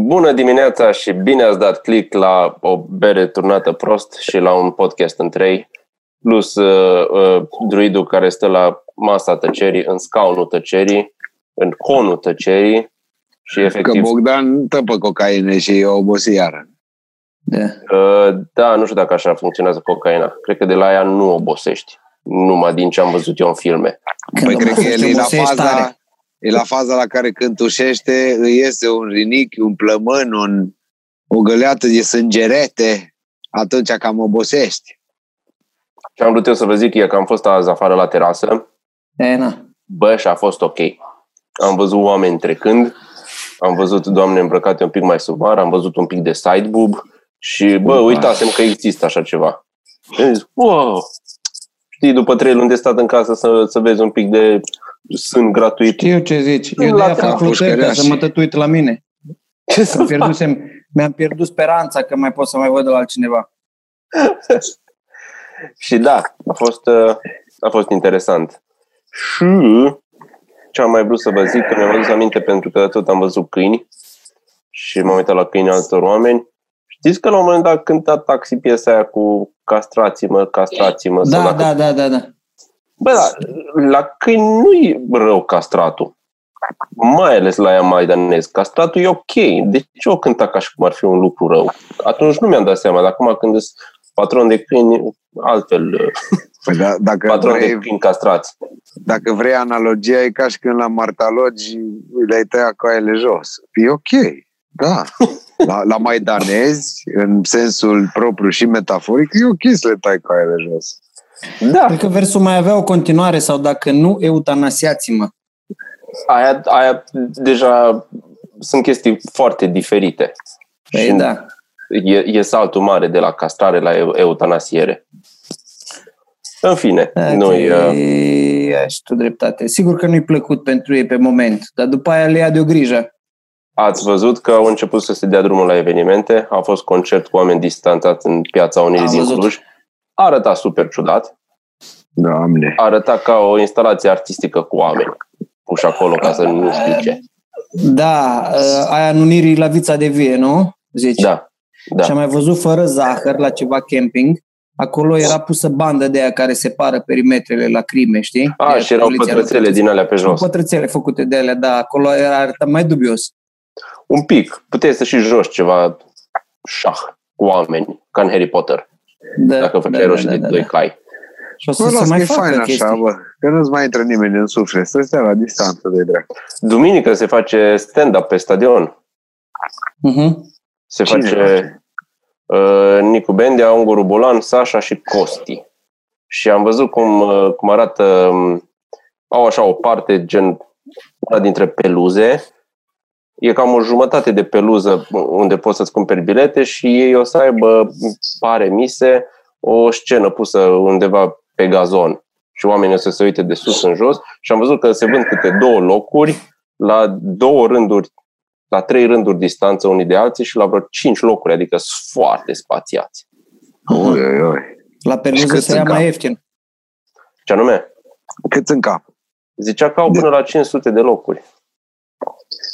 Bună dimineața și bine ați dat click la o bere turnată prost și la un podcast în trei, plus uh, uh, druidul care stă la masa tăcerii, în scaunul tăcerii, în conul tăcerii și efectiv... Că Bogdan tăpă cocaine și e obosit iară. Da. Uh, da, nu știu dacă așa funcționează cocaina. Cred că de la ea nu obosești. Numai din ce am văzut eu în filme. Când păi cred că el e la faza, e la faza la care când tușește îi iese un rinichi, un plămân, un, o găleată de sângerete, atunci cam obosești. Ce am vrut eu să vă zic e că am fost azi afară la terasă. E, na. Băș, și a fost ok. Am văzut oameni trecând, am văzut doamne îmbrăcate un pic mai subar, am văzut un pic de side boob și, bă, uitasem că există așa ceva. Și am zis, wow, știi, după trei luni de stat în casă să, să vezi un pic de sân gratuit. Știu ce zici. Eu de-aia fac flutări ca să mă tătuit la mine. Ce să pierdusem, mi-am pierdut speranța că mai pot să mai văd de la altcineva. și da, a fost, uh, a fost interesant. Și ce am mai vrut să vă zic, că mi-am adus aminte pentru că tot am văzut câini și m-am uitat la câini altor oameni. Știți că la un moment dat cânta taxi piesa aia cu castrați-mă, castrați-mă. Da, da, da, da, da, da. Bă, da, la câini nu e rău castratul. Mai ales la ea maidanez. Castratul e ok. De ce o cânta ca și cum ar fi un lucru rău? Atunci nu mi-am dat seama. Dar acum când sunt patron de câini, altfel păi da, dacă patron vrei, de câini castrați. Dacă vrei analogia, e ca și când la martalogi le-ai tăiat coaiele jos. E ok, da. La, la maidanezi, în sensul propriu și metaforic, e ok să le tai coaiele jos. Da. Cred că versul mai avea o continuare sau dacă nu, eutanasiați-mă. Aia, aia deja sunt chestii foarte diferite. Păi și da. E, e saltul mare de la castrare la eutanasiere. În fine, okay. noi... Uh... Aș tu dreptate. Sigur că nu-i plăcut pentru ei pe moment, dar după aia le ia de o grijă. Ați văzut că au început să se dea drumul la evenimente, a fost concert cu oameni distanțați în Piața Unirii din Cluj. Arăta super ciudat. Doamne. Arăta ca o instalație artistică cu oameni puși acolo ca să nu știu ce. Da, uh, aia în Unirii la Vița de Vie, nu? Zici? Da. da. Și am mai văzut fără zahăr la ceva camping. Acolo era pusă bandă de aia care separă perimetrele la crime, știi? A, de și erau pătrățele din alea pe jos. Pătrățele făcute de alea, da. Acolo era arăta mai dubios. Un pic. Puteai să și joci ceva șah cu oameni, ca în Harry Potter. Da, dacă făceai da, roșii da, de da, doi da. cai. Și o să bă, se mai e fain așa, bă, că nu-ți mai intră nimeni în suflet, să stea la distanță de drept. Duminică se face stand-up pe stadion. Uh-huh. Se Cine face uh, Nicu Bendea, Unguru Bulan, Sasha și Costi. Și am văzut cum, uh, cum arată, um, au așa o parte, gen una dintre peluze, e cam o jumătate de peluză unde poți să-ți cumperi bilete și ei o să aibă, pare mise, o scenă pusă undeva pe gazon și oamenii o să se uite de sus în jos și am văzut că se vând câte două locuri la două rânduri, la trei rânduri distanță unii de alții și la vreo cinci locuri, adică sunt foarte spațiați. Ui, ui, ui. La peluză se ia mai ieftin. Ce anume? Cât în cap? Zicea că au până la 500 de locuri.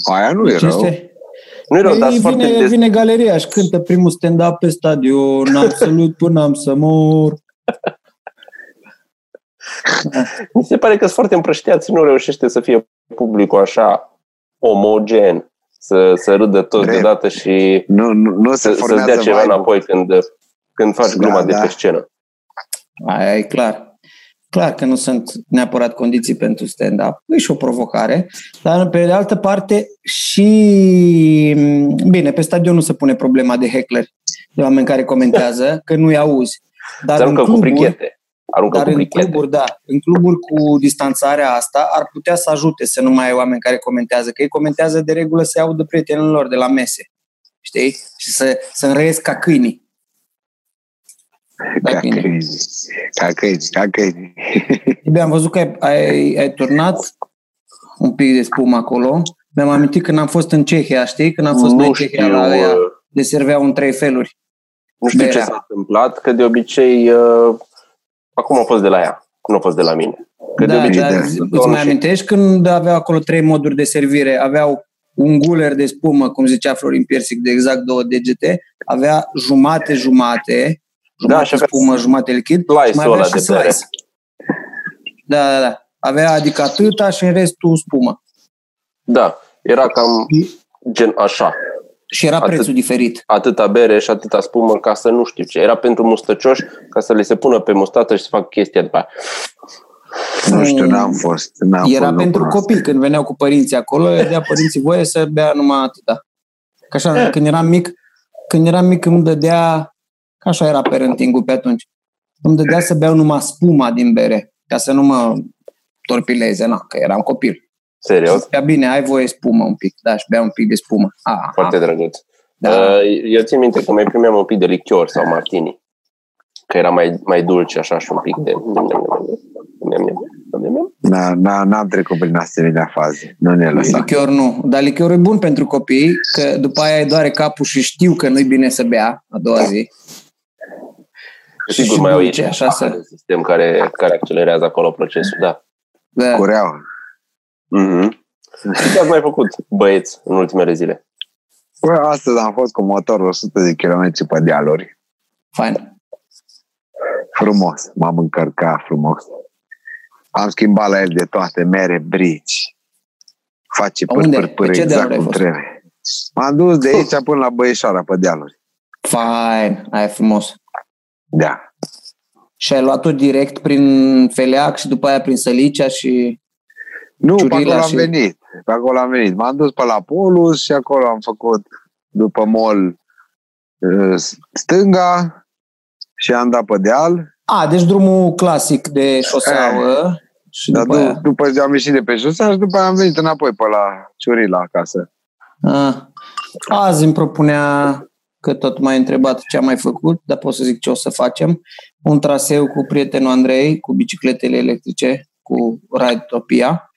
Aia nu e rău. Nu e rău, dar vine, foarte vine galeria și cântă primul stand-up pe stadion, absolut până am să mor. Mi se pare că sunt foarte împrășteați, nu reușește să fie publicul așa omogen, să, să râdă toți Drept. deodată și nu, nu, nu se să, să dea ceva înapoi când, când faci gluma da, de da. pe scenă. Aia e clar. Clar că nu sunt neapărat condiții pentru stand-up, e și o provocare, dar pe de altă parte și, bine, pe stadion nu se pune problema de heckler, de oameni care comentează, că nu-i auzi. Dar în cluburi, cu brichete. Aruncă dar cu în cluburi, da, în cluburi cu distanțarea asta ar putea să ajute să nu mai ai oameni care comentează, că ei comentează de regulă să audă prietenilor lor de la mese, știi? Și să, să înrăiesc ca câinii. Da, ca câini. Ca câini, ca câini. Bine, am văzut că ai, ai, ai turnat un pic de spumă acolo. Mi-am amintit când am fost în Cehia, știi? Când am fost nu în Cehia la aia, de serveau în trei feluri. Nu știu Berea. ce s-a întâmplat, că de obicei uh, acum a fost de la ea, nu a fost de la mine. Că da, de obicei, da, îți mai amintești când aveau acolo trei moduri de servire? Aveau un guler de spumă, cum zicea Florin Piersic, de exact două degete, avea jumate-jumate, jumate Da, și avea spumă, jumate lichid, slice-ul și mai avea ăla și de bere. slice. Da, da, da. Avea adică atâta și în restul spumă. Da, era cam gen așa. Și era Atât. prețul diferit. Atâta bere și atâta spumă ca să nu știu ce. Era pentru mustăcioși ca să le se pună pe mustată și să facă chestia după aia. Nu știu, n-am fost. N-am Era fost, nu pentru cunosc. copii, când veneau cu părinții acolo, le dea părinții voie să bea numai atâta. Că așa, când eram mic, când eram mic îmi dădea, că așa era parenting pe atunci, îmi dădea să beau numai spuma din bere, ca să nu mă torpileze, na, că eram copil. Serios? Bea bine, ai voie spumă un pic, da, și bea un pic de spumă. A, Foarte drăguț. Da. Uh, Eu țin minte că mai primeam un pic de lichior sau martini. Că era mai, mai dulce așa și un pic de... Na, na, n-am trecut prin asemenea faze. Nu ne lăsa. Lichior nu, dar lichiorul e bun pentru copii, că după aia îi doare capul și știu că nu-i bine să bea a doua zi. Sigur Și mai au dulce, ieșit așa să- de sistem care, care accelerează acolo procesul, da. Da. Cureaua. Mm-hmm. Și ce ați mai făcut, băieți, în ultimele zile? Bă, astăzi am fost cu motorul 100 de km pe dealuri. Fain. Frumos. M-am încărcat frumos. Am schimbat la el de toate, mere, brici. Face păr, Unde? păr, păr, Pe ce exact dealuri ai cum fost? trebuie. M-am dus de aici până la Băieșoara pe dealuri. Fain, aia e frumos. Da. Și ai luat-o direct prin Feleac și după aia prin Sălicea și... Nu, pe Ciurilaș acolo am și- venit. Pe acolo am venit. M-am dus pe la Polus și acolo am făcut după mol uh, stânga și am dat pe deal. A, deci drumul clasic de șoseauă și Dar după du- aia... după ce am ieșit de pe șosea și după aia am venit înapoi pe la Ciurila acasă. A, azi îmi propunea că tot m-ai întrebat ce am mai făcut, dar pot să zic ce o să facem. Un traseu cu prietenul Andrei, cu bicicletele electrice, cu Ridetopia.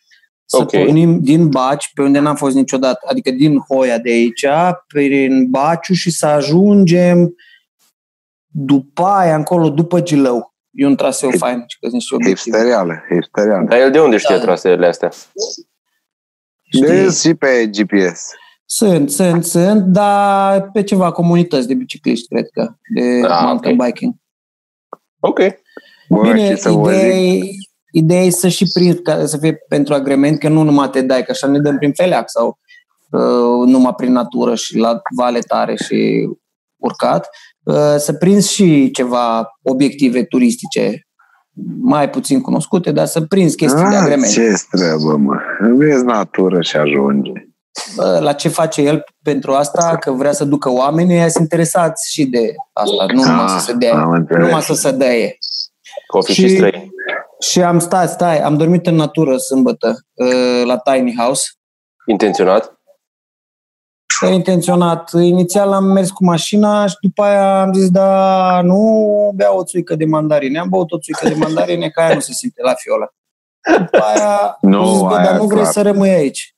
Să Ok. pornim din Baci, pe unde n-am fost niciodată, adică din Hoia de aici, prin Baciu și să ajungem după aia, încolo, după Gilău. E un traseu fain, și că sunt și obiective. Hipsterială, hipsterială. Dar el de unde știe Da. traseele astea? De și pe GPS. Sunt, sunt, sunt, dar pe ceva comunități de bicicliști, cred că, de Ah, mountain ok. biking. Ok. Bă, Bine, ce să vă ideea, zic? e, ideea e să și prinzi, ca să fie pentru agrement, că nu numai te dai, că așa ne dăm prin feleac sau uh, numai prin natură și la vale tare și urcat, uh, să prinzi și ceva obiective turistice mai puțin cunoscute, dar să prinzi chestii de Ah, agrement. ce străbă, mă. Vezi natură și ajunge. Bă, la ce face el pentru asta, că vrea să ducă oamenii, ăia sunt interesați și de asta, nu numai Ah, să se dea, am înțeles. nu numai să se dăie. Cofi și, Și- străini. Și am stat, stai, am dormit în natură sâmbătă uh, la Tiny House. Intenționat? Că intenționat. Inițial am mers cu mașina și după aia am zis, da, nu beau o țuică de mandarine. Am băut o țuică de mandarine, că aia nu se simte la fiola. După aia Nu, am zis, bă, aia dar nu vrei clar. să rămâi aici.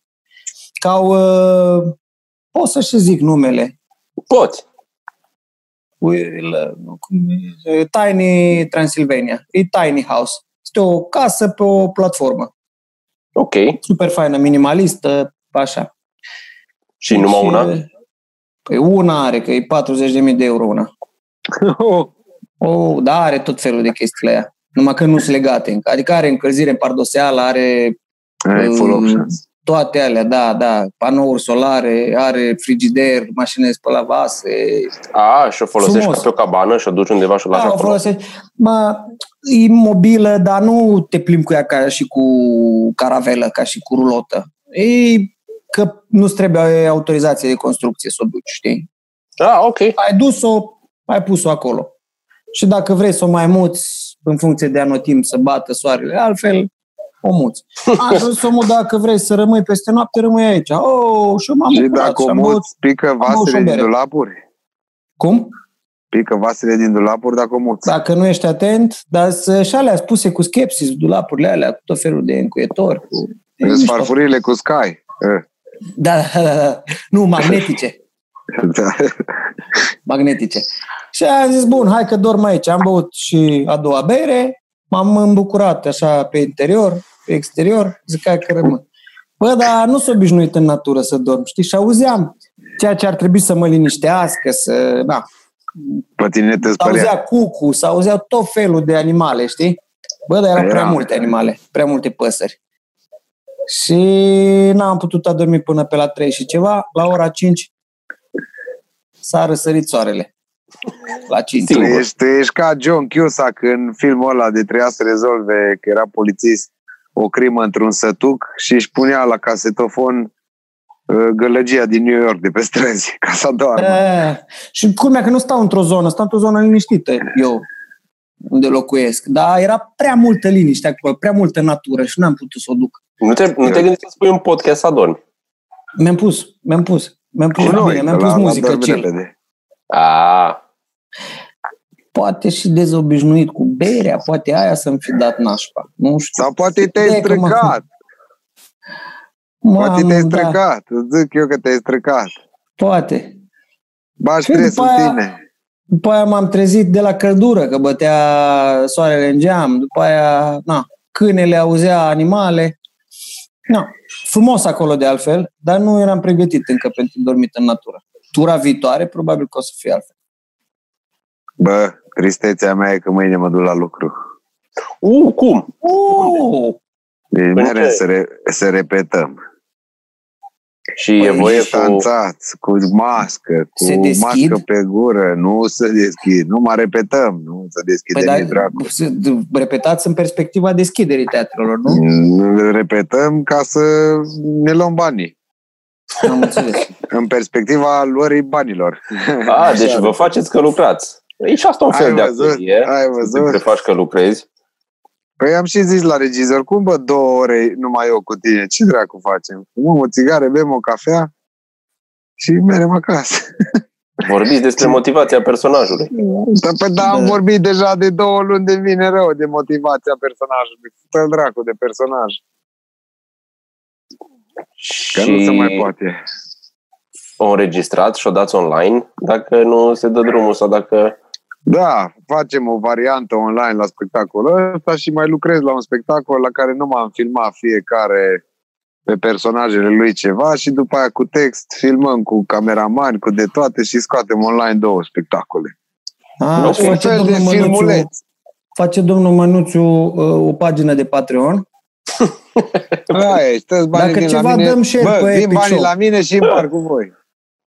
Ca au, uh, pot să și zic numele. Poți. Will, cum e? Tiny Transylvania. E Tiny House. Este o casă pe o platformă. Ok. Super faină, minimalistă, așa. Și numai Și, una? Păi una are, că e 40.000 de euro una. Oh, da, are tot felul de chestii la ea. Numai că nu sunt legate încă. Adică are încălzire în pardoseală, are Ai full Mm. options. Toate alea, da, da. Panouri solare, are frigider, mașină de spălat vase. A, și o folosești Frumos. ca pe o cabană și o duci undeva și o lași Da, o acolo. folosești. Mă, e mobilă, dar nu te plimbi cu ea ca și cu caravelă, ca și cu rulotă. E că nu-ți trebuie autorizație de construcție să o duci, știi? Ah, ok. ai dus-o, ai pus-o acolo. Și dacă vrei să o mai muți în funcție de anotimp să bată soarele, altfel o muți. Am ajuns omul, dacă vrei să rămâi peste noapte, rămâi aici. Oh, și eu m-am Și bucurat. dacă și o am băut- muți, pică băut și o vasele din bere. dulapuri? Cum? Pică vasele din dulapuri dacă o muți. Dacă nu ești atent, dar să- și alea spuse cu skepsis, dulapurile alea, cu tot felul de încuietori. Cu... E Sunt mișto. farfurile cu Sky. Eh, Da, da, da, da. Nu, magnetice. Da. magnetice. Și am zis, bun, hai că dorm aici. Am băut și a doua bere, m-am îmbucurat așa pe interior, pe exterior, zic hai că rămân. Bă, dar nu sunt obișnuit în natură să dorm, știi? Și auzeam ceea ce ar trebui să mă liniștească, să... Da. Pe tine te S-auzea cucu, s-auzeau tot felul de animale, știi? Bă, dar erau Era. prea multe animale, prea multe păsări. Și n-am putut adormi până pe la 3 și ceva. La ora 5 s-a răsărit soarele. La 5. Tu ești, tu ești ca John Cusack în filmul ăla de trebuia să rezolve, că era polițist, o crimă într-un sătuc și își punea la casetofon uh, gălăgia din New York de pe străzi, ca să doarmă. E, și culmea că nu stau într-o zonă, stau într-o zonă liniștită, eu, unde locuiesc. Dar era prea multă liniște acolo, prea multă natură și n-am putut să o duc. Nu te, nu te gândești să spui un podcast să adormi. Mi-am pus, mi-am pus. Mi-am pus Cu bine, noi, mi-am că pus la- la muzică dorm chill. repede. A, Poate și dezobișnuit cu berea, poate aia să-mi fi dat nașpa. Nu știu. Sau poate te-ai Ideea că mă- strecat. Poate Mamă, te-ai da, strecat. Îți zic eu că te-ai strecat. poate. Bași Și stres după în aia- tine. După aia m-am trezit de la căldură, că bătea soarele în geam. După aia, na, câinele auzea animale. Na, frumos acolo de altfel, dar nu eram pregătit încă pentru dormit în natură. Tura viitoare probabil că o să fie altfel. Bă, tristețea mea e că mâine mă duc la lucru. uh, cum? Uh, Deci Păi mereu ce? să, re- să repetăm. Și e Păi, voie cu... Distanțați, cu mască, cu Se deschid? mască pe gură, nu să deschid, nu mai repetăm, nu să deschidem păi păi dracu. da, să- repetați în perspectiva deschiderii teatrelor, nu? Nu repetăm ca să ne luăm banii. Am înțeles. În perspectiva luării banilor. A, deci vă faceți că lucrați. E și asta un fel Ai de văzut? actorie. Ai Să văzut? te faci că lucrezi. Păi am și zis la regizor, cum bă, două ore numai eu cu tine? Ce dracu facem? Fumăm o țigară, bem o cafea și merem acasă. Vorbiți despre motivația personajului. Da, păi da, am Da. vorbit deja de două luni de vine rău de motivația personajului. Fă dracu de personaj. Că și nu se mai poate. o înregistrați și o dați online dacă nu se dă drumul sau dacă... Da, facem o variantă online la spectacolul ăsta și mai lucrez la un spectacol la care nu m-am filmat fiecare pe personajele lui ceva și după aia cu text filmăm cu cameramani, cu de toate și scoatem online două spectacole. A, Nu, și un Un face fel de domnul Mănuțiu, filmuleț. face domnul Mănuțiu uh, o pagină de Patreon. Aia ești, toți banii Dacă vin ceva, la mine. dăm share Bă, pe vin Epic banii Show. la mine și împar cu voi.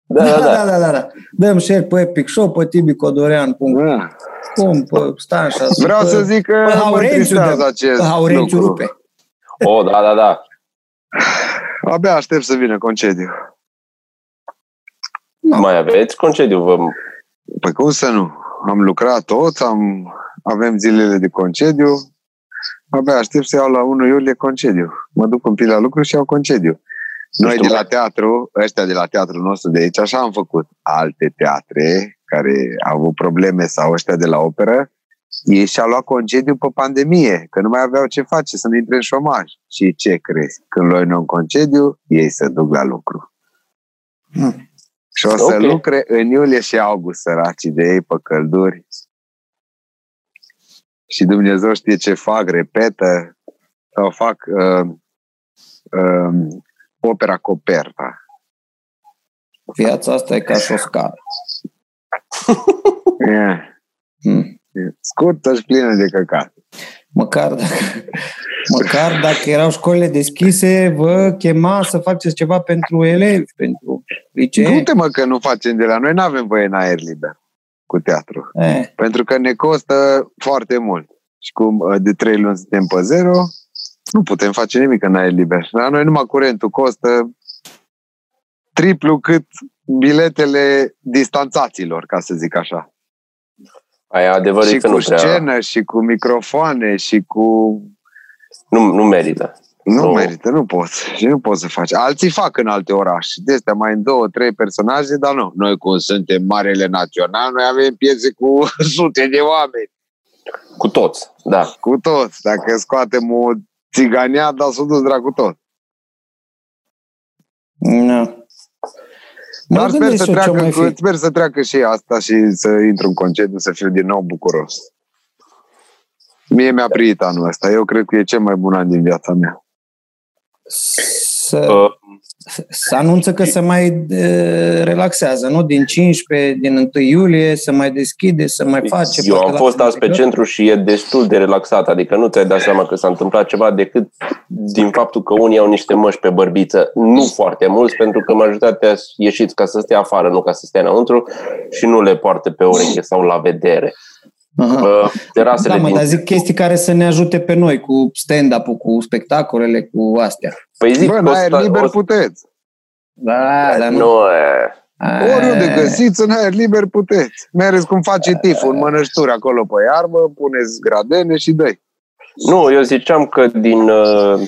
Da, da, da. da, da, da. Dăm share pe Epic Show, pe tibicodorean.com, Da. pe Stanșa. Vreau pe, să zic că pe mă Haurențiu, tristează de, acest pe Haurențiu lucru. rupe. O, da, da, da. Abia aștept să vină concediu. Da. Mai aveți concediu, vă... Păi cum să nu? Am lucrat toți, am, avem zilele de concediu. Abia aștept să iau la 1 iulie concediu. Mă duc un pic la lucru și iau concediu. Noi știu, de la mai- teatru, ăștia de la teatrul nostru de aici, așa am făcut. Alte teatre care au avut probleme sau ăștia de la operă, ei și-au luat concediu pe pandemie, că nu mai aveau ce face, să nu intre în șomaj. Și ce crezi? Când noi nu în concediu, ei se duc la lucru. Hmm. Și o să Ok. lucre în iulie și august, săracii de ei, pe călduri. Și Dumnezeu știe ce fac, repetă, sau fac uh, uh, opera Coperta. Viața asta e ca și o scară. Yeah. Hmm. Scurtă și plină de căcat. Măcar dacă, măcar dacă erau școlile deschise, vă chema să faceți ceva pentru elevi, pentru licee. Nu te mă că nu facem de la noi, nu avem voie în aer liber cu teatru. Eh, Pentru că ne costă foarte mult. Și cum uh, de trei luni suntem pe zero, nu putem face nimic în aer liber. La noi numai curentul costă triplu cât biletele distanțaților, ca să zic așa. Aia adevărul și e că cu nu prea... scenă, și cu microfoane, și cu... Nu, nu merită. Nu Nu. merită, nu poți. Și nu poți să faci. Alții fac în alte orașe. De astea mai în două, trei personaje, dar nu. Noi cum suntem marele național, noi avem piese cu sute de oameni. Cu toți, da. Cu toți. Dacă scoatem o țigania, dar s-o dus dracu tot. na. Mă Dar sper gândesc să, eu ce treacă, mai fi. sper să treacă și asta și să intru în concediu, să fiu din nou bucuros. Mie mi-a priit anul ăsta. Eu cred că e cel mai bun an din viața mea. Să, Uh, să anunță că se mai uh, relaxează, nu? Din 15, din 1 iulie, să mai deschide, să mai face. Eu poate am la fost azi pe Crăciun. centru și e destul de relaxat, adică nu ți-ai dat seama că s-a întâmplat ceva decât din faptul că unii au niște măști pe bărbiță, nu foarte mulți, pentru că majoritatea ieșiți ca să stea afară, nu ca să stea înăuntru și nu le poartă pe ureche sau la vedere. Aha. Uh, Terasele Da, mă, din... dar zic chestii care să ne ajute pe noi cu stand-up-ul, cu spectacolele, cu astea. Păi zic, Bă, în o aer să- liber o să- puteți. Da, dar nu. nu, e, A, Oriunde găsiți, în aer liber puteți. Mereți cum face tiful în mănășturi acolo pe iarbă, puneți gradene și dă Nu, eu ziceam că din uh,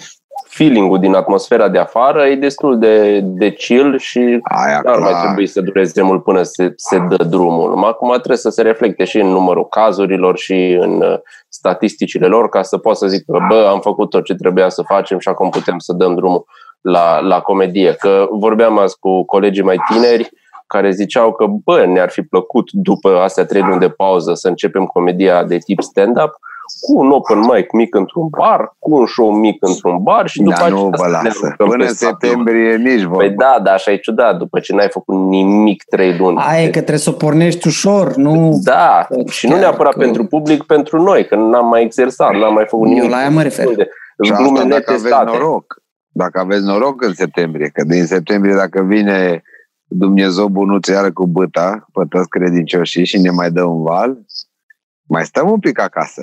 feeling-ul din atmosfera de afară e destul de, de chill și Aia nu ar mai clar. trebui să dureze mult până se, se dă drumul. Numai acum trebuie să se reflecte și în numărul cazurilor și în uh, statisticile lor ca să pot să zic că bă, am făcut tot ce trebuia să facem și acum putem să dăm drumul la, la comedie. Că vorbeam azi cu colegii mai tineri care ziceau că bă, ne-ar fi plăcut după astea trei luni de pauză să începem comedia de tip stand-up cu un open mic mic într-un bar, cu un show mic într-un bar și după Dar nu aceea vă să ne lasă. aruncăm Până pe în stadion. septembrie nici vorba. Păi da, dar așa e ciudat, după ce n-ai făcut nimic trei luni. Aia e că trebuie să o pornești ușor, nu... Da, Chiar și nu neapărat că- pentru public, pentru noi, că n-am mai exersat, n-am mai făcut Eu nimic. la aia mă refer. Și Glume asta dacă aveți netestate. noroc. Dacă aveți noroc în septembrie, că din septembrie dacă vine Dumnezeu bunuț iară cu băta, pe toți credincioșii și ne mai dă un val, mai stăm un pic acasă.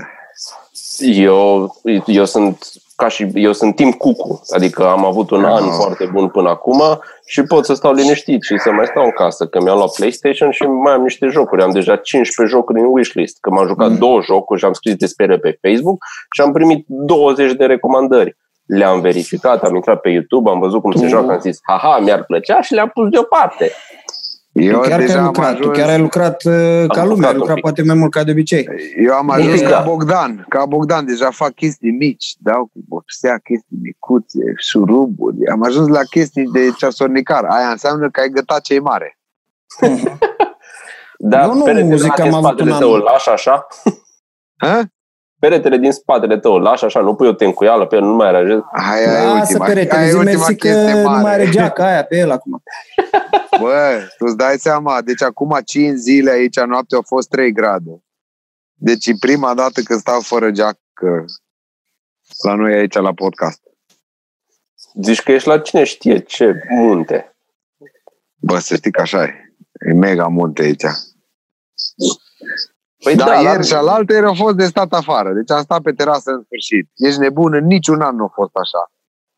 Eu, eu sunt ca și eu sunt timp cucu, adică am avut un Ah. an foarte bun până acum și pot să stau liniștit și să mai stau în casă, că mi-am luat PlayStation și mai am niște jocuri. Am deja 15 jocuri în wishlist, că m-am jucat Mm. două jocuri și am scris despre ele pe Facebook și am primit 20 de recomandări. Le-am verificat, am intrat pe YouTube, am văzut cum se Tu- joacă, am zis, haha, mi-ar plăcea și le-am pus deoparte. Eu Tu chiar că deja ai am lucrat, tu ajuns, chiar ai lucrat uh, ca lucrat lumea, ai un lucrat pic. poate mai mult ca de obicei. eu am ajuns Da. ca Bogdan, ca Bogdan, deja fac chestii mici, dau cu boxea, chestii micuțe, șuruburi. Am ajuns la chestii de ceasornicar. Aia înseamnă că ai gătat cei mare. Dar Eu nu peretele zic că din am avut spatele un tău an. îl lași așa? Ha? Peretele din spatele tău îl lași așa, nu pui o tencuială pe el, nu mai aranjezi. Aia e Lasă ultima, peretele, aia e zi ultima mersi că chestie nu mai mare. are geaca aia pe el acum. Bă, tu îți dai seama, deci acum 5 zile aici noapte au fost 3 grade. Deci e prima dată când stau fără geacă la noi aici la podcast. Zici că ești la cine știe ce munte. Bă, să știi că așa e. E mega munte aici. Păi Dar da, da, la- ieri și alaltă ieri au fost de stat afară. Deci am stat pe terasă în sfârșit. Ești nebun, în niciun an nu a fost așa.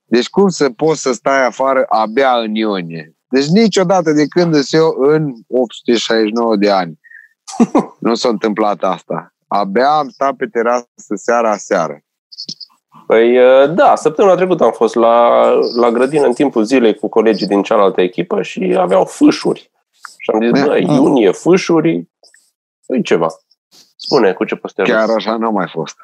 Deci cum să poți să stai afară abia în iunie? Deci niciodată de când sunt eu în 869 de ani nu s-a întâmplat asta. Abia am stat pe terasă seara seară. Păi uh, da, săptămâna trecută am fost la, la grădină în timpul zilei cu colegii din cealaltă echipă și aveau fâșuri. Și am zis, Da. bă, iunie, fâșuri, e ceva. Spune, cu ce poți să te ajut? Chiar așa nu a mai fost.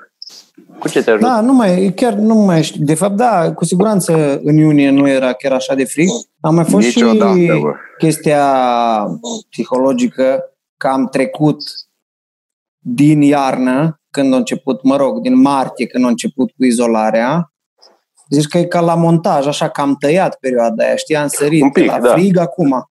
Cu ce te ajut? Da, nu mai, chiar nu mai știu. De fapt, da, cu siguranță în iunie nu era chiar așa de frig. A mai fost Niciodată, și bă. chestia psihologică că am trecut din iarnă, când a început, mă rog, din martie, când a început cu izolarea, zici că e ca la montaj, așa că am tăiat perioada aia, știi, am sărit Un pic, de la da. frig acum.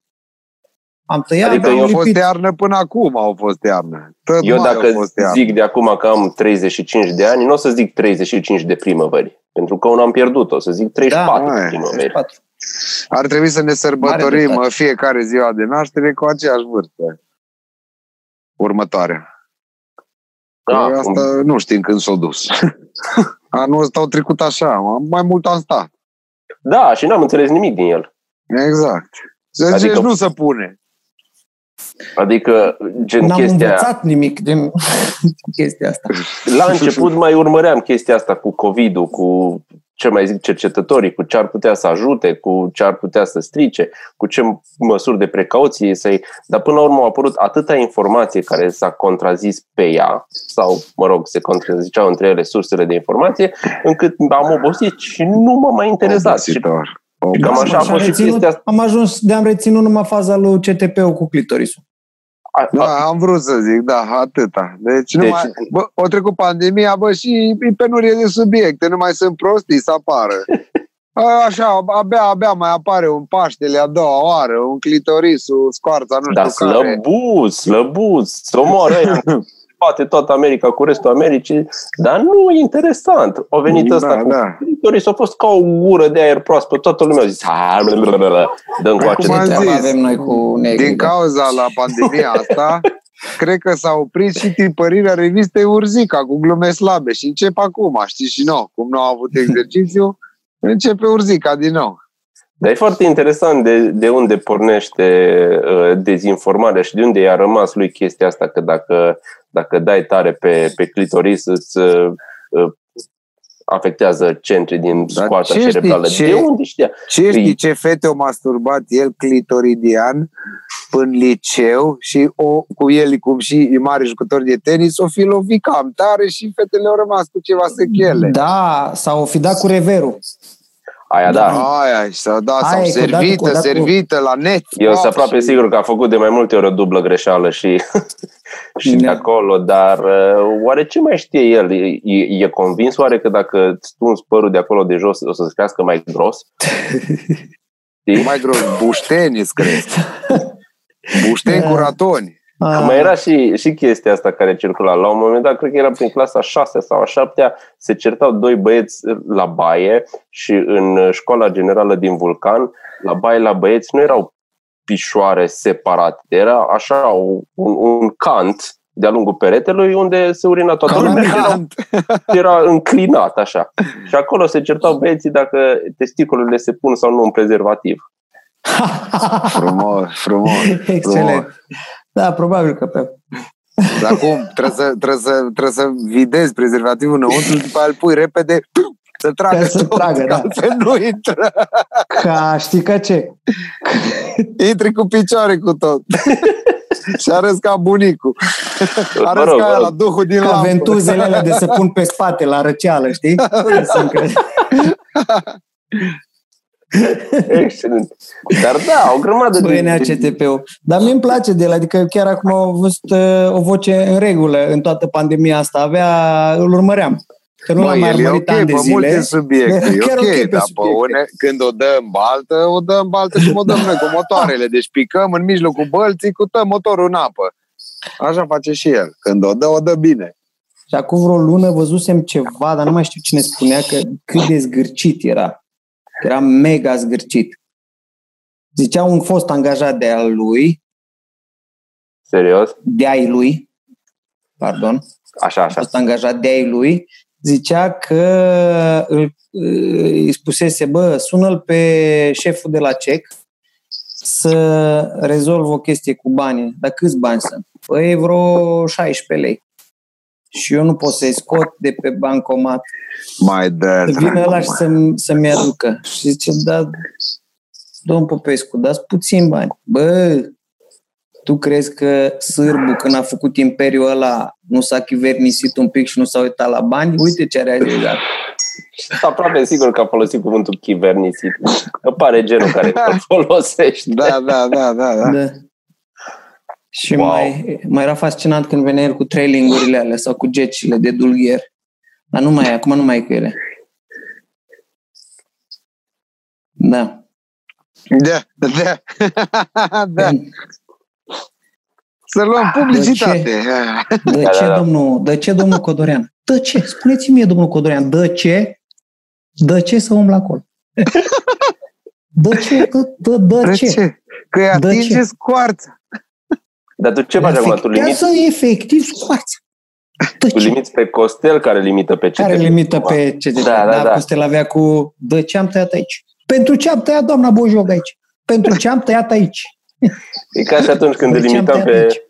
Am tăiat, Adică am eu A fost lipit. iarnă până acum au fost iarnă. Tot Eu mai dacă au fost iarnă. zic de acum că am 35 de ani, nu o să zic 35 de primăvări. Pentru că unul am pierdut, o să zic 34 Da, de aia, primăveri. Patru. Ar trebui să ne sărbătorim dreptate. fiecare ziua de naștere cu aceeași vârstă. Următoarea. Da, Da, asta nu știm când s-a dus. Anul ăsta au trecut așa, mai mult am stat. da, și n-am înțeles nimic din el. Exact. Să Adică- zici, nu se pune. Adică, gen N-am chestia... învățat nimic din chestia asta. La început mai urmăream chestia asta cu COVID-ul, cu ce mai zic cercetătorii, cu ce ar putea să ajute, cu ce ar putea să strice, cu ce măsuri de precauție să iei. Dar până la urmă au apărut atâta informație care s-a contrazis pe ea, sau, mă rog, se contraziceau între ele sursele de informație, încât am obosit și nu m-a mai interesat. Și Obositor. Cam așa a Așa fost și reținut, chestia asta. am ajuns, de-am reținut numai faza lui CTP-ul cu clitorisul. A- a- Da, am vrut să zic, da, atâta. Deci, Deci- numai, bă, o trecut pandemia, bă, și e penurie de subiecte, nu mai sunt prostii să apară. A, Așa, abia, abia mai apare un Paștele a doua oară, un clitorisul, scoarța, nu Dar știu care. slăbuț, slăbuț, să omoară ăia în spate toată America cu restul Americii, dar nu e interesant. O venit Da, ăsta cu da. clitoris, a fost ca o gură de aer proaspăt, toată lumea a zis, "Ha, blablabla, dăm cu Acum acest am Treaba zis, avem noi cu negri. Din da. cauza la pandemia asta, cred că s-a oprit și tipărirea revistei Urzica cu glume slabe și încep acum, știi, și nou, cum nu au avut exercițiu, începe Urzica din nou. Dar e foarte interesant de, de unde pornește uh, dezinformarea și de unde i-a rămas lui chestia asta, că dacă, dacă dai tare pe, pe clitoris îți uh, uh, afectează centri din Dar scoarța ce știi, cerebrală. ce- De unde știa? Ce știi Păi- ce fete au masturbat el clitoridian în liceu și o, cu el, cum și e mare jucător de tenis, o fi lovit cam tare și fetele au rămas cu ceva sechele. Da, sau fi dat cu reverul. Aia da. Aia, sau, da, sau Aia e, că odată servită, cu- odată cu- servită la net. Eu sunt Ah, aproape și- sigur că a făcut de mai multe ori o dublă greșeală și, și de Da. acolo, dar uh, oare ce mai știe el? E, e, e convins oare că dacă îți tunzi părul de acolo de jos o să-ți crească mai gros? Știi? Mai gros, bușteni îți cresc. Bușteni Da. cu ratoni. Ah, Mai era și, și chestia asta care circula. La un moment dat, cred că era prin clasa 6 sau a 7 se certau doi băieți la baie și în școala generală din Vulcan, la baie la băieți nu erau pișoare separate, era așa un, un cant de-a lungul peretelui unde se urina toată Ca la lumea mine. și era, era înclinat așa. Și acolo se certau băieții dacă testiculele se pun sau nu în prezervativ. Frumos, frumos. Excelent. Da, probabil că pe... Dar cum? Trebuie să, trebuie, să, trebuie să videzi prezervativul înăuntru, după aia îl pui repede să tragă Ca să tot, tragă, că da. altfel nu intră. Ca, știi ca ce? Intri cu picioare cu tot. și arăți ca bunicul. Mă Arăți rog, ca mă aia rog. la duhul din Ca lampă. ventuzele alea de să pun pe spate la răceală, știi? Să încrezi. Excelent. Dar da, o grămadă Băi, de... NACTP-ul. Dar mi-mi place de el, adică chiar acum am văzut uh, o voce în regulă în toată pandemia asta. Avea, îl urmăream. Că nu l-am Măi, mai el e urmărit ok ani de pe zile. multe subiecte, e Chiar ok, ok pe dar pe subiecte. une, când o dă în baltă, o dă în baltă cum o dăm noi cu motoarele. Deci picăm în mijlocul bălții, cutăm motorul în apă. Așa face și el. Când o dă, o dă bine. Și acum vreo lună văzusem ceva, dar nu mai știu cine spunea că cât de zgârcit era. Era mega zgârcit. Zicea un fost angajat de al lui, Serios? de ai lui, pardon, Așa, a așa. fost angajat de ai lui, zicea că îl, îi spusese, bă, sună-l pe șeful de la CEC să rezolvă o chestie cu banii. Dar câți bani sunt? Păi vreo 16 lei. Și eu nu pot să-i scot de pe bancomat. Mai dă. Să vină ăla și să-mi, să-mi aducă. Și zice, da, domn Popescu, dați puțin bani. Bă, tu crezi că sârbu, când a făcut imperiul ăla, nu s-a chivernisit un pic și nu s-a uitat la bani? Uite ce a realizat. Sunt aproape sigur că a folosit cuvântul chivernisit. Că pare genul care îl folosești. Da, da, da, da, da. Da. Și Wow. mai, mai era fascinant când venea el cu trailingurile alea sau cu gecile de dulgher. Dar nu mai e, acum nu mai e cu ele. Da. Da, da. da. Să luăm publicitate. De Da, ce, da, da. domnul, de ce, domnul Codorean? De ce? Spuneți-mi mie, domnul Codorean, de ce? De ce să umbla acolo? De ce? De, de, de, De ce? ce? Că îi De atinge ce? scoarța. Dar tu ce faci acum? Tu limiți, Afectează efectiv scoarța. De tu ce? limiți pe Costel care limită pe Care CTP. limită pe ce Da, da, da. Costel avea cu de ce am tăiat aici? Pentru ce am tăiat doamna Bojog aici? Pentru ce am tăiat aici? E ca și atunci când De îl ce am limitam tăiat pe... aici?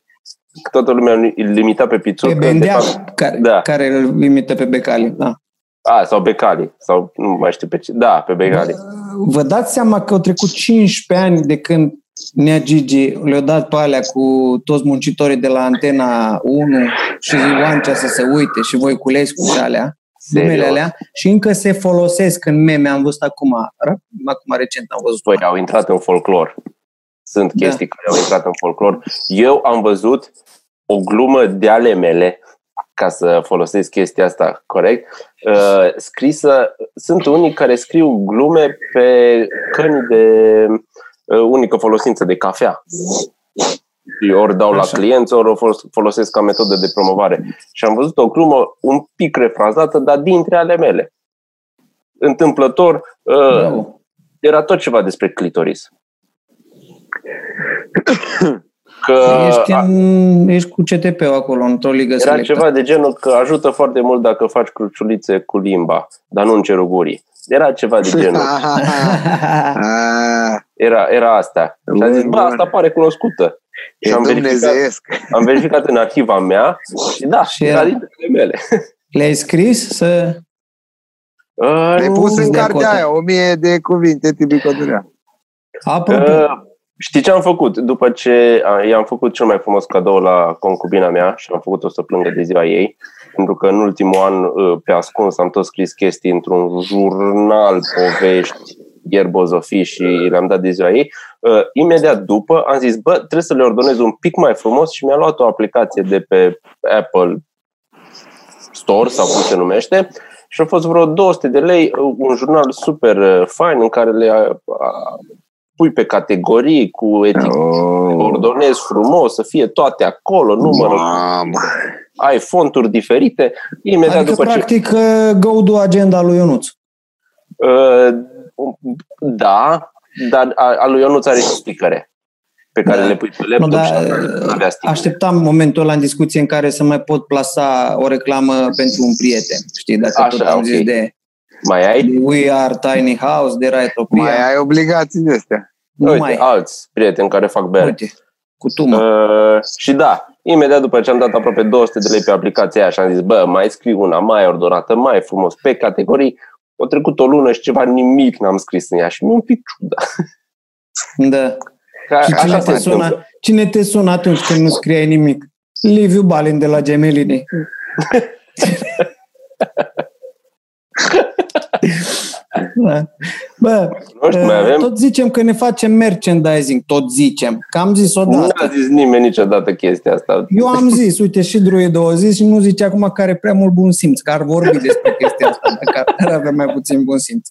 Toată lumea îl limita pe Pițuc. Pe că, de Bendea, fapt- care, da. care îl limită pe Becali. Da. A, sau Becali. Sau nu mai știu pe ce. Da, pe Becali. Vă dați seama că au trecut 15 ani de când Nea Gigi le-a dat pe alea cu toți muncitorii de la Antena 1 și Oancea să se uite și Voiculescu și alea, numele Serios. alea, și încă se folosesc în meme. Am văzut acum, acum recent am văzut. Păi, au intrat în folclor. Sunt Da. chestii care au intrat în folclor. Eu am văzut o glumă de ale mele ca să folosesc chestia asta corect, uh, scrisă, sunt unii care scriu glume pe căni de uh, unică folosință de cafea. Ori dau Așa. la clienți, ori o folos- folosesc ca metodă de promovare. Și am văzut o glumă un pic refrazată, dar dintre ale mele. Întâmplător, uh, Bravo. era tot ceva despre clitoris. Că Ești, în, ești cu CTP-ul acolo, într-o ligă era selectă. ceva de genul că ajută foarte mult dacă faci cruciulițe cu limba, dar nu în cerul gurii. Era ceva de genul. Ah, Era, era asta. Și am zis, bă, Bun. asta pare cunoscută. E Și am verificat, dumnezeiesc. am verificat în arhiva mea și da, Și era era. dintre ale mele. Le-ai scris să... Uh, Ai nu, pus în de cartea cotă. aia o mie de cuvinte tipicoturea. Apropo, uh, știi ce am făcut? După ce a, i-am făcut cel mai frumos cadou la concubina mea și am făcut-o să plângă de ziua ei, pentru că în ultimul an, uh, pe ascuns, am tot scris chestii într-un jurnal, povești, ierbozofii și le-am dat de ziua ei. Uh, imediat după am zis, bă, trebuie să le ordonez un pic mai frumos și mi-a luat o aplicație de pe Apple Store sau cum se numește și a fost vreo 200 de lei, uh, un jurnal super uh, fain în care le uh, uh, pui pe categorii cu etichete, Oh, ordonezi frumos, să fie toate acolo, numărul, mamă. ai fonturi diferite. Imediat adică după ce... practic uh, go-do agenda lui Ionuț. Uh, da, dar a, a lui Ionuț are și sticăre pe care Da. le pui pe Nu, laptop dar și nu avea sticăre. așteptam momentul ăla în discuție în care să mai pot plasa o reclamă pentru un prieten. Știi, dacă Așa, tot am ok. zis de, Mai ai? de We Are Tiny House, de Raitopia. Mai ai obligații de astea. nu Uite, mai. alți prieteni care fac bere. Uite, cu tu, mă. Uh, și da, imediat după ce am dat aproape 200 de lei pe aplicația aia și am zis, bă, mai scriu una mai ordonată, mai frumos, pe categorii, a trecut o lună și ceva nimic n-am scris în ea și mi-e un pic ciuda. Da. Ca, Și cine așa te, se sună, întâmplă. cine te sună atunci când nu scriai nimic? Liviu Balin de la Gemelini. Da. Bă, Nu știu, mai uh, avem? tot zicem că ne facem merchandising, tot zicem. Că am zis Nu odată. a zis nimeni niciodată chestia asta. Eu am zis, uite, și Druid a zis și nu zice acum că are prea mult bun simț, că ar vorbi despre chestia asta, dacă ar avea mai puțin bun simț.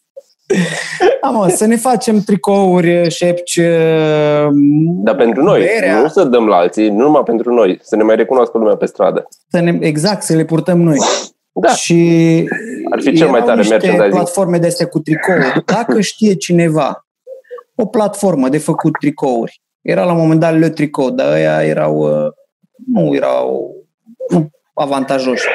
Da, mă, să ne facem tricouri, șepci, uh, Dar pentru noi, berea, nu să dăm la alții, nu numai pentru noi, să ne mai recunoască lumea pe stradă. să ne, exact, să le purtăm noi. Da. Și Ar fi cel mai erau tare niște merchandising. platforme de astea cu tricouri. Dacă știe cineva o platformă de făcut tricouri, era la un moment dat Le Tricot, dar ăia erau, uh, nu erau nu, avantajoși.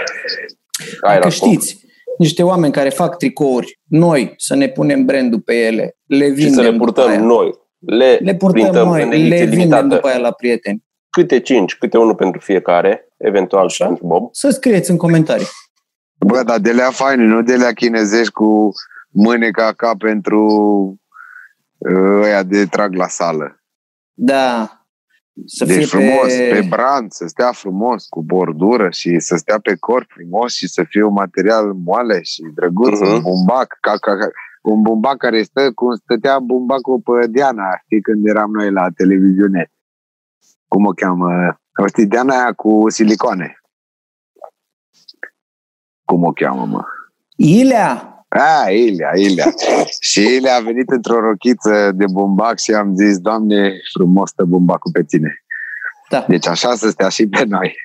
Aia era Dacă scump. știți niște oameni care fac tricouri, noi să ne punem brandul pe ele, le Și vindem să le după purtăm aia. noi. Le, Le purtăm printăm noi, în le ediție vindem limitată. după aia la prieteni. Câte cinci, câte unul pentru fiecare, eventual și pentru Bob. Să scrieți în comentarii. Bă, dar de lea faine, nu de lea chinezești cu mâneca ca pentru uh, ăia de trag la sală. Da. Să deci fie frumos, pe... pe... brand, să stea frumos, cu bordură și să stea pe corp frumos și să fie un material moale și drăguț, Mhm. un bumbac, ca, ca, ca, un bumbac care stă cum stătea bumbacul pe Diana, știi, când eram noi la televiziune. Cum o cheamă? O știi, Diana aia cu silicoane. Cum o cheamă, mă? Ilea! A, Ilia, Ilia. și Ilia a venit într-o rochiță de bumbac și am zis, Doamne, frumos stă bumbacul pe tine. Da. Deci așa să stea și pe noi.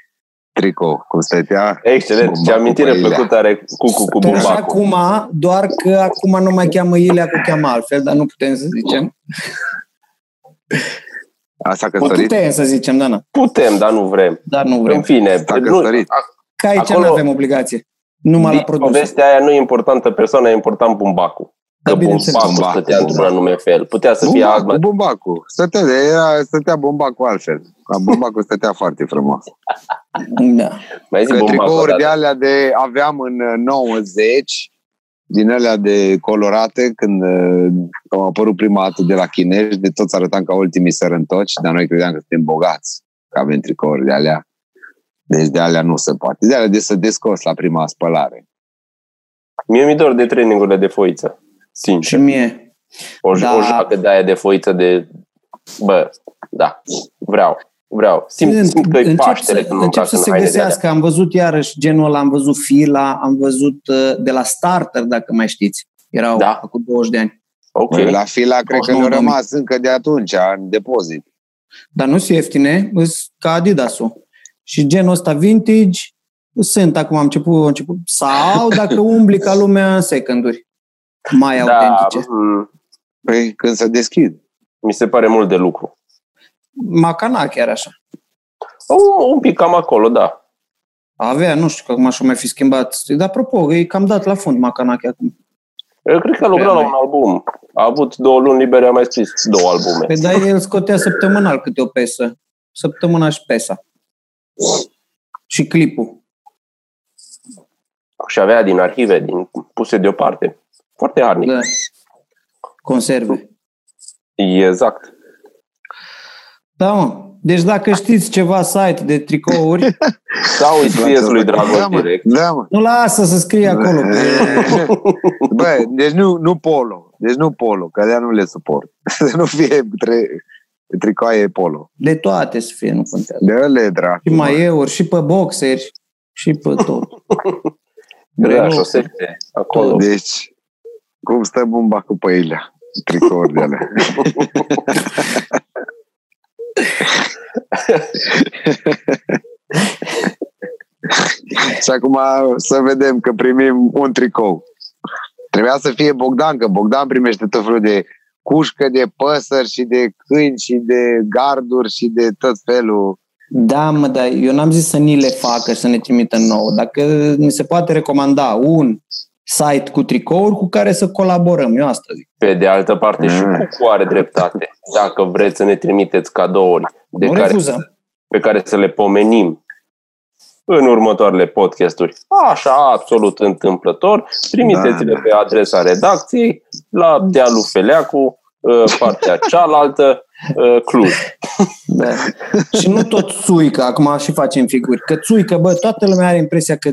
Tricou, cum stătea. Excelent, ce Bumbacul amintire cu Ilea. plăcută are Cucu cu Păi așa bumbacul. acum, doar că acum nu mai cheamă Ilea, că o cheamă altfel, dar nu putem să zicem. Asta căsătorit. Putem să zicem, da, na. Putem, dar nu vrem. Dar nu În vrem. fine, S-a nu, căsătorit. Că aici Acolo- nu avem obligație. Numai la din produs. povestea aia nu e importantă persoana, e important bumbacul. Că Da, bineînțeles. bumbacul Bumbacul, stătea într-un anume fel. Putea să fie alt Bumbacul, bumbacul. Stătea, era, stătea bumbacul altfel. La bumbacul stătea foarte frumos. Da. Mai zi Că bumbacul tricouri de odată. alea de aveam în uh, 90 din alea de colorate când uh, au apărut prima dată de la chinezi, de toți arătam ca ultimii sărăntoci, dar noi credeam că suntem bogați, că avem tricouri de alea. Deci de alea nu se poate. De alea de să descos la prima spălare. Mie mi dor de trainingurile de foiță. Sincer. Și mie. O, Da. o jacă de aia de foiță de... Bă, da, vreau. Vreau. Simt, simt că e încep Paștele să, când mă încep îmbrac să în se haine de alea. găsească. Am văzut iarăși genul ăla, am văzut Fila, am văzut uh, de la Starter, dacă mai știți. Erau Da. acum 20 de ani. Ok. La fila cred că 99 le-au rămas încă de atunci, în depozit. Dar nu sunt ieftine, sunt ca Adidas-ul. Și genul ăsta vintage sunt acum, am început, am început sau dacă umbli ca lumea în seconduri mai Da, autentice. m, Păi când se deschid. mi se pare mult de lucru. Macana chiar așa. Un, un pic cam acolo, da. Avea, nu știu că acum așa mai fi schimbat. Dar apropo, e cam dat la fund Macanache acum. Eu cred că a lucrat la un album. A avut două luni libere, a mai scris două albume. Păi dar el scotea săptămânal câte o pesă. Săptămâna și pesa. Și clipul. Și avea din arhive, din puse deoparte. Foarte harnic. Da. Conserve. Exact. Da, mă. Deci dacă știți ceva site de tricouri, Sau îi scrieți lui da, Dragoș mă, direct. da, mă. nu lasă să scrie acolo. Pe... Bă, deci nu, nu polo. Deci nu polo, că de nu le suport. Să nu fie tre- tricoaie polo. De toate să fie, nu contează. De ele, dracu. Și maieuri, și pe boxeri, și pe tot. Da, Deloc. șosete, acolo. Deci, cum stă bumba cu păilea? Tricouri de alea. Și acum să vedem că primim un tricou. Trebuia să fie Bogdan, că Bogdan primește tot felul de cușcă de păsări și de câini și de garduri și de tot felul. Da, mă, dar eu n-am zis să ni le facă și să ne trimită nouă. Dacă mi se poate recomanda un site cu tricouri cu care să colaborăm, eu asta zic. Pe de altă parte și Mm. Cucu are dreptate. Dacă vreți să ne trimiteți cadouri de nu care, refuzăm. pe care să le pomenim în următoarele podcasturi, așa, absolut întâmplător, trimiteți-le Da, da. pe adresa redacției la Dealul Feleacu, uh, partea cealaltă, uh, Cluj. Da. și nu tot țuică, acum și facem figuri. Că țuică, bă, toată lumea are impresia că,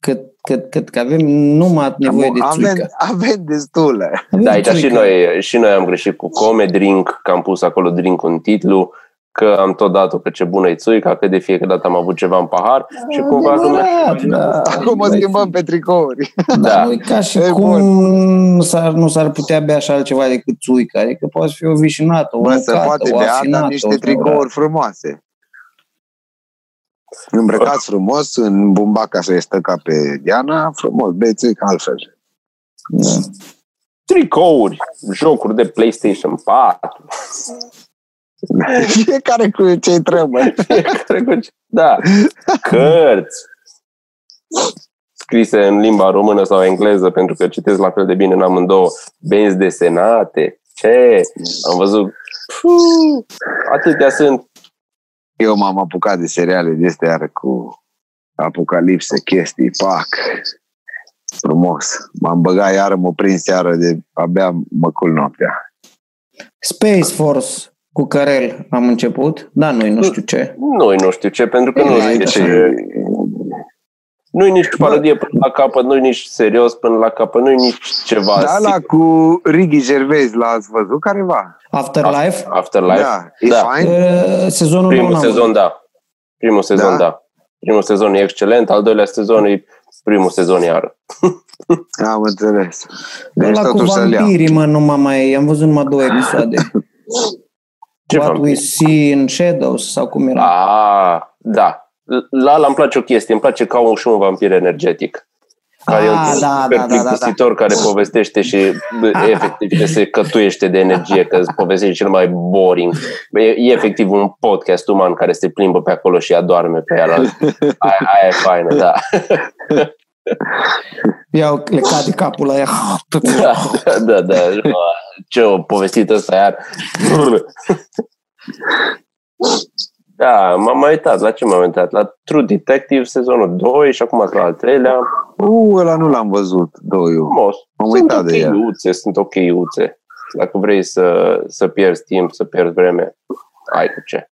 că, că, că, că avem numai nevoie de avem, țuică. avem destule. Avem Da, aici și țuică. noi, și noi am greșit cu Come Drink, că am pus acolo drink în titlu, că am tot dat-o că ce bună e țuica, că de fiecare dată am avut ceva în pahar și cumva lumea... Adevărat, da. Acum o schimbăm pe tricouri. Da, Da. nu e ca și E cum bun. nu s-ar, nu s-ar putea bea așa altceva decât țuică. Adică poate fi o vișinată, o Bă, se mucată, poate o bea, afinată, dar niște o tricouri frumoase. Îmbrăcați frumos în bumbac așa este ca pe Diana, frumos, beți ca altfel. Da. Tricouri, jocuri de PlayStation 4, Fiecare cu ce-i trebuie. Fiecare cu ce- Da. Cărți. Scrise în limba română sau engleză, pentru că citesc la fel de bine în amândouă. Benzi desenate. Ce? Am văzut. Puh, atâtea sunt. Eu m-am apucat de seriale de astea iară cu apocalipse, chestii, pac. Frumos. M-am băgat iară, m-a prins iară de abia mă cul noaptea. Space Force cu Carel am început, dar nu nu știu ce. Nu nu știu ce, pentru că nu Ei, e ce- ce... Nu-i nici parodie până la capăt, nu-i nici serios până la capăt, nu-i nici ceva Da, la sigur. cu Righi Gervais l-ați văzut careva? Afterlife, Afterlife. Da, e Da. fain? uh, sezonul Primul nou n-am sezon, da. Primul sezon, Da? da. Primul sezon e excelent, al doilea sezon e primul sezon iară. Am înțeles. văzut. Deci Ăla cu totuși să-l iau. vampirii, mă, nu m-am mai... Am văzut numai două episoade. Ce What we vampiri? see in shadows, sau cum era. Ah, da. La ăla îmi place o chestie, îmi place ca un, și un vampir energetic. Care e un Ah, tip da, super da, da, da, da. plictisitor care povestește și bă, efectiv se cătuiește de energie, că îți povestește cel mai boring. Bă, E, e efectiv un podcast uman care se plimbă pe acolo și adorme pe ea. Aia, aia e faină, da. Iau, le cade capul la ea. Da, da, da. Ce o povestit ăsta iar. Da, m-am mai uitat. La ce m-am uitat? La True Detective, sezonul 2 și acum la al treilea. Uh, ăla nu l-am văzut, doi eu. Frumos. M-am Sunt uitat de el. ok sunt ok -uțe. Dacă vrei să, să pierzi timp, să pierzi vreme, ai cu ce.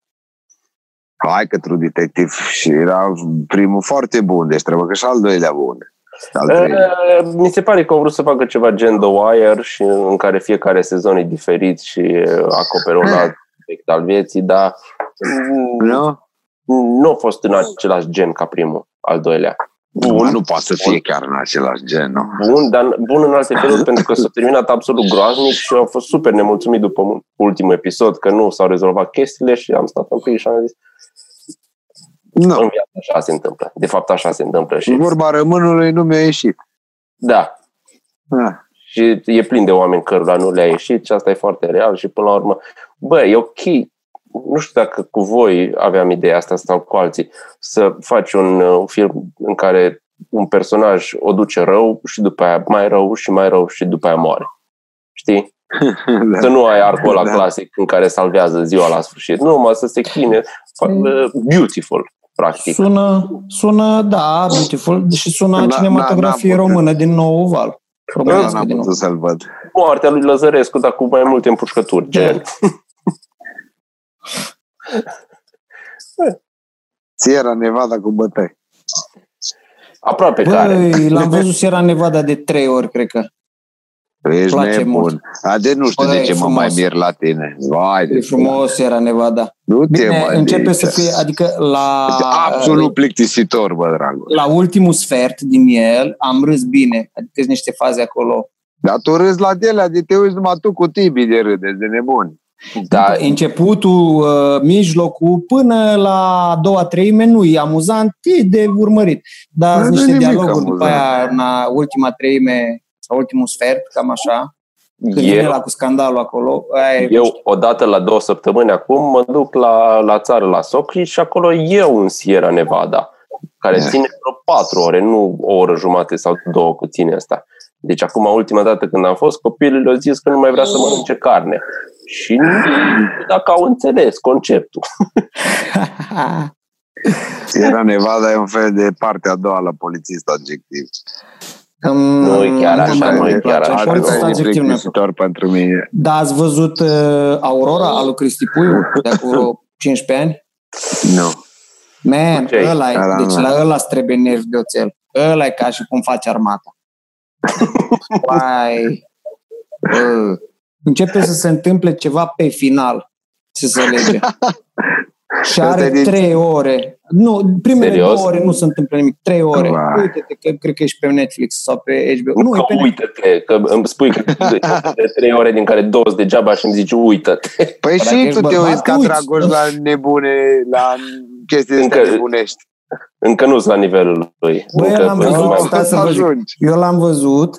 Hai că True Detective și era primul foarte bun, deci trebuie că și al doilea bun. Al treilea. Uh, Mi se pare că au vrut să facă ceva gen The Wire și în care fiecare sezon e diferit și uh, acoperă un alt aspect al vieții, dar Nu? nu a fost în același gen ca primul, al doilea. Bun. Nu poate să fie chiar în același gen, nu? Bun, dar bun în alte feluri, pentru că s-a terminat absolut groaznic și am fost super nemulțumit după ultimul episod, că nu s-au rezolvat chestiile și am stat în pic și am zis, Nu. în viață așa se întâmplă. De fapt, așa se întâmplă și Vorba rămânului nu mi-a ieșit. da, Ah. și e plin de oameni cărora nu le-a ieșit și asta e foarte real și până la urmă, bă, e ok, nu știu dacă cu voi aveam ideea asta sau cu alții, să faci un uh, film în care un personaj o duce rău și după aia mai rău și mai rău și după aia moare. Știi? Da. Să nu ai arcul ăla Da. clasic în care salvează ziua la sfârșit. Nu, mă, să se chine. Uh, Beautiful, practic. Sună, sună, da, beautiful, și sună Na- cinematografie na- n-am putut. română din nou val. Da, Românească n-am din nou. putut să-l văd. Moartea lui Lăzărescu, dar cu mai multe împușcături. Gen. Sierra Nevada cu bătăi. Aproape care. Băi, l-am văzut Sierra Nevada de trei ori, cred că. Ești place nebun. mult. Ade, nu știu Bă, de e ce mă frumos. mai mir la tine. Vai de E frumos Sierra Nevada. Nu te Bine, mă începe de să aici. fie, adică la, Absolut plictisitor, bă, dragul. la ultimul sfert din el am râs bine. Adică sunt niște faze acolo. Dar tu râzi la de de te uiți numai tu cu Tibi de râdeți, de nebuni. Da, Începutul, uh, mijlocul, până la a doua treime nu e amuzant, e de urmărit. Dar Nu sunt e niște nimic dialoguri după amuzant. aia, în a ultima treime sau ultimul sfert, cam așa. Când vine eu, la cu scandalul acolo, aia e, eu odată la două săptămâni acum mă duc la, la țară, la Socri și acolo eu în Sierra Nevada, care Eh. ține vreo patru ore, nu o oră jumate sau două cât ține asta. Deci acum, ultima dată când am fost, copilul le-au zis că nu mai vrea să mănânce carne. Și nu știu dacă au înțeles conceptul. Sierra Nevada e un fel de partea a doua la polițist adjectiv. Nu e chiar așa, nu e chiar așa. Atât Polițist e adjectiv nu e plictisitor pentru mine. Da, ați văzut uh, Aurora, al lui Cristi Puiu, de acum vreo 15 ani? Nu. Man, Ce-i? ăla e, Da, da, deci da. la ăla îți trebuie nervi de oțel. Ăla e ca și cum faci armata. Vai, bă, începe să se întâmple ceva pe final, ce se lege. Și Asta are e din- trei ore. Nu, primele Serios? două ore nu se întâmplă nimic. Trei ore. Vai. Uite-te că cred că ești pe Netflix sau pe HBO. Nu, e că pe Netflix. uite-te, că îmi spui că de trei ore din care două sunt degeaba și îmi zici uită-te. Păi Dacă și ești tu te bărbat, uiți ca uiți. dragoș la nebune, la chestii Încă- astea nebunești. Încă nu sunt la nivelul lui. Bă, Încă, l-am încă văzut, mai- stai să să vă zic. ajungi. Eu l-am văzut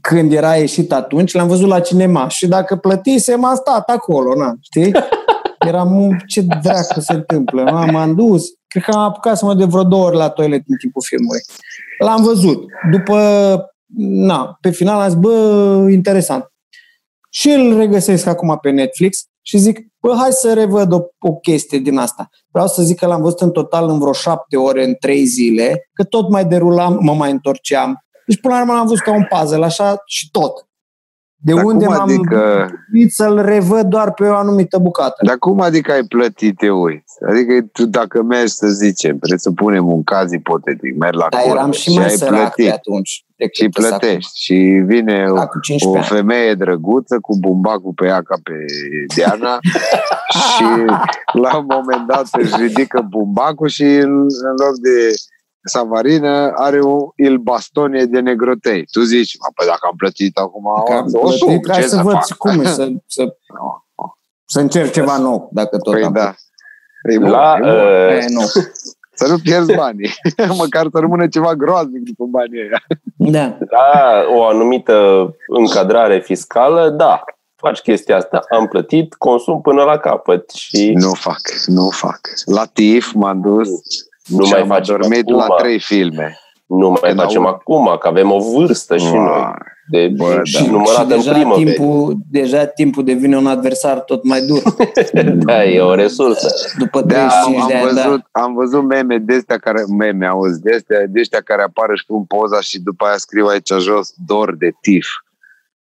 când era ieșit atunci, l-am văzut la cinema și dacă plătisem, am stat acolo, na, știi? Eram, "Mă, ce dracu se întâmplă? Na, m-am dus. Cred că am apucat să mă de vreo două ori la toilet în timpul filmului. L-am văzut. După, na, pe final am zis, bă, interesant. Și îl regăsesc acum pe Netflix și zic, bă, hai să revăd o, o chestie din asta. Vreau să zic că l-am văzut în total în vreo șapte ore, în trei zile, că tot mai derulam, mă mai întorceam. Deci până la urmă l-am văzut ca un puzzle, așa și tot. De Dar unde cum m-am adică- gândit să-l revăd doar pe o anumită bucată. Dar cum adică ai plătit, te uiți? Adică tu dacă mergi, să zicem, presupunem un caz ipotetic, mergi la Dar curte eram și mai ai sărac pe plătit atunci. decât și ăsta plătești și vine Acum, o, acum o 15 ani. femeie drăguță cu bumbacul pe ea ca pe Diana și la un moment dat își ridică bumbacul și în, în loc de savarină are un il bastone de negrotei. Tu zici, "A, păi dacă am plătit acum Că am o sub, plătit, hai ce să să văd fac? și cum e, să, să, să încerc ceva nou, dacă tot Păi am. da. E bun, La, e bun. uh, E, nu. Să nu pierzi banii. Măcar să rămână ceva groaznic după banii ăia. Da. la o anumită încadrare fiscală, da, faci chestia asta. Am plătit, consum până la capăt și Nu fac, nu fac. La TIF m-am dus nu și mai am facem dormit acum. la trei filme. Nu mai Când facem aud. acum, că avem o vârstă și noi. Vai. De, Bă, și da. numărat și în deja primăvară. timpul, deja timpul devine un adversar tot mai dur. Da, e o resursă. După Da, 35 am, de am, ani, da. văzut, am văzut meme de astea care, meme, auzi, de astea, de ăștia care apar și pun poza și după aia scriu aici jos, dor de tif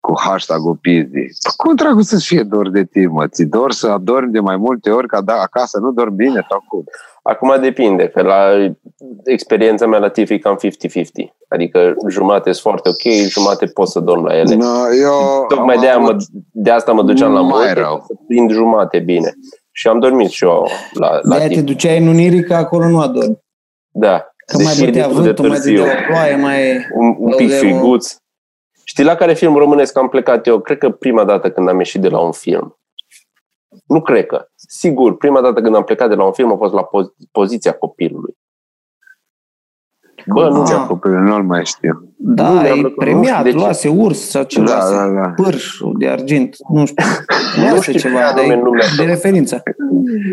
cu hashtag-ul pizdi. Păi cum dracu să fie dor de tif, mă? Ți dor să adormi de mai multe ori ca da, acasă nu dormi bine sau cum? Acum depinde, că la experiența mea la TIF e cam 50-50. Adică jumate sunt foarte ok, jumate pot să dorm la ele. No, eu Tocmai am de, aia avut- mă, de asta mă duceam la Mai multe, rău. ca să prind jumate bine. Și am dormit și eu la, la De-aia te timp. duceai în Unirica, acolo nu adormi. Da. Că mai Deși e bătea destul de vântul, mai târziu. dădea o ploaie, mai... un, un pic de- friguț. Știi la care film românesc am plecat eu? Cred că prima dată când am ieșit de la un film. Nu cred că. Sigur, prima dată când am plecat de la un film a fost la poz- poziția copilului. Bă, nu Ah. mi-a Copilul, nu-l mai știu. Nu Da, mi-a e plăcut, nu premiat, știu de ce. luase urs sau ce Da, luase. da, da. Pârș de argint, nu știu. Nu Luase știu ceva ce de, anume nu mi-a de plăcut. referință.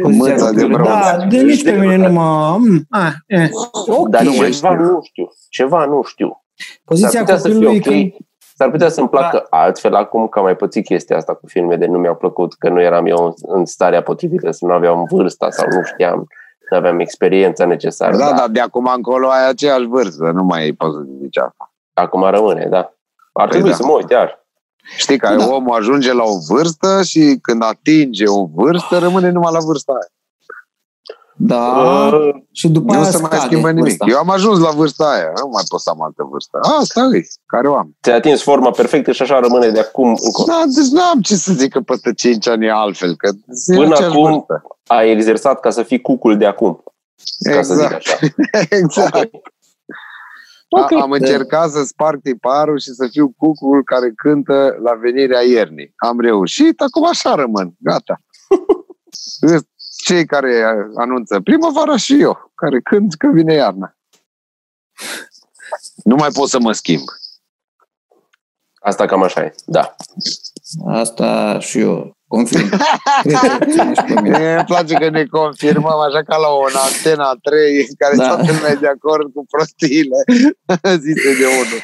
Mâța de copilului. brâu. Da, de nici pe mine nu mă... mm, ah, eh. Ok. Dar Nu mai ceva știu. nu știu. Ceva nu știu. Poziția S-ar putea să fie copilului ok. Când... S-ar putea să-mi placă altfel acum că am mai pățit chestia asta cu filme de nu mi-au plăcut, că nu eram eu în, în starea potrivită, să nu aveam vârsta sau nu știam, nu aveam experiența necesară. Da, dar dar de acum încolo ai aceeași vârstă, nu mai poți să zici asta. Acum rămâne, da. Ar Păi trebui da. să mă uit iar. Știi că Da. omul ajunge la o vârstă și când atinge o vârstă, rămâne numai la vârsta aia. Da, Uh, și după nu aia se mai scade schimbă nimic. vârsta. Eu am ajuns la vârsta aia, nu mai pot să am altă vârstă. Asta e, care o am. ți-ai atins forma perfectă și așa rămâne de acum încolo. Da, deci nu am ce să zic că peste 5 ani e altfel, că e Până aceeași acum- vârstă. Ai exersat ca să fii cucul de acum, ca să zic Exact, așa. exact. Ok. A- Ok. Am încercat să sparg tiparul și să fiu cucul care cântă la venirea iernii. Am reușit, acum așa rămân. Gata. Sunt Cei care anunță primăvara și eu, care cânt că vine iarna. Nu mai pot să mă schimb. Asta cam așa e, da. Asta și eu confirm. Cred că ține și pe mine. Mie Îmi place că ne confirmăm așa ca la o antena 3 în care Da. da. toată lumea e de acord cu prostiile zise de unul.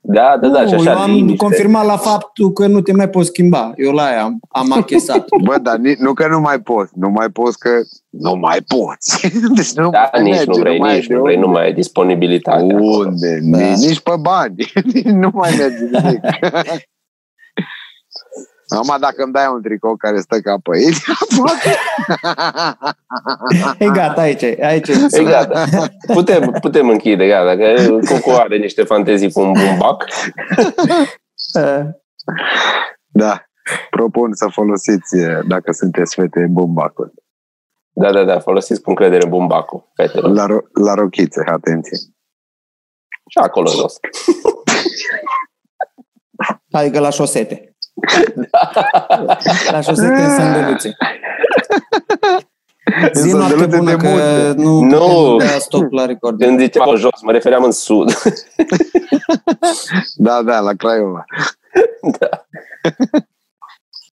Da, da, da, și Nu, așa eu am liniște. confirmat la faptul că nu te mai poți schimba. Eu la aia am, am achesat. Bă, dar ni- nu că nu mai poți, nu mai poți că nu mai poți. Deci nu Da, mai nici merge, nu vrei, mai nici ai nu de vrei, nu unde. mai ai disponibilitate. acolo. Unde? Da. Da. Nici pe bani. nu mai merge nimic. Acum dacă îmi dai un tricou care stă ca pe aici, poate. E gata, aici, e, aici. e. E gata. Putem, putem închide, gata. Că Coco are niște fantezii cu un bumbac. Eh, Da. Propun să folosiți, dacă sunteți fete, bumbacul. Da, da, da, folosiți cu încredere bumbacul, fetelor. La, ro- la rochițe, atenție. Și acolo jos. Adică la șosete. La șosete în sandăluțe. Zi În noapte sandăluțe bună de că munte. nu, Nu. nu. da stop la record. Când ziceam jos, mă refeream în sud. Da, da, la Craiova. da.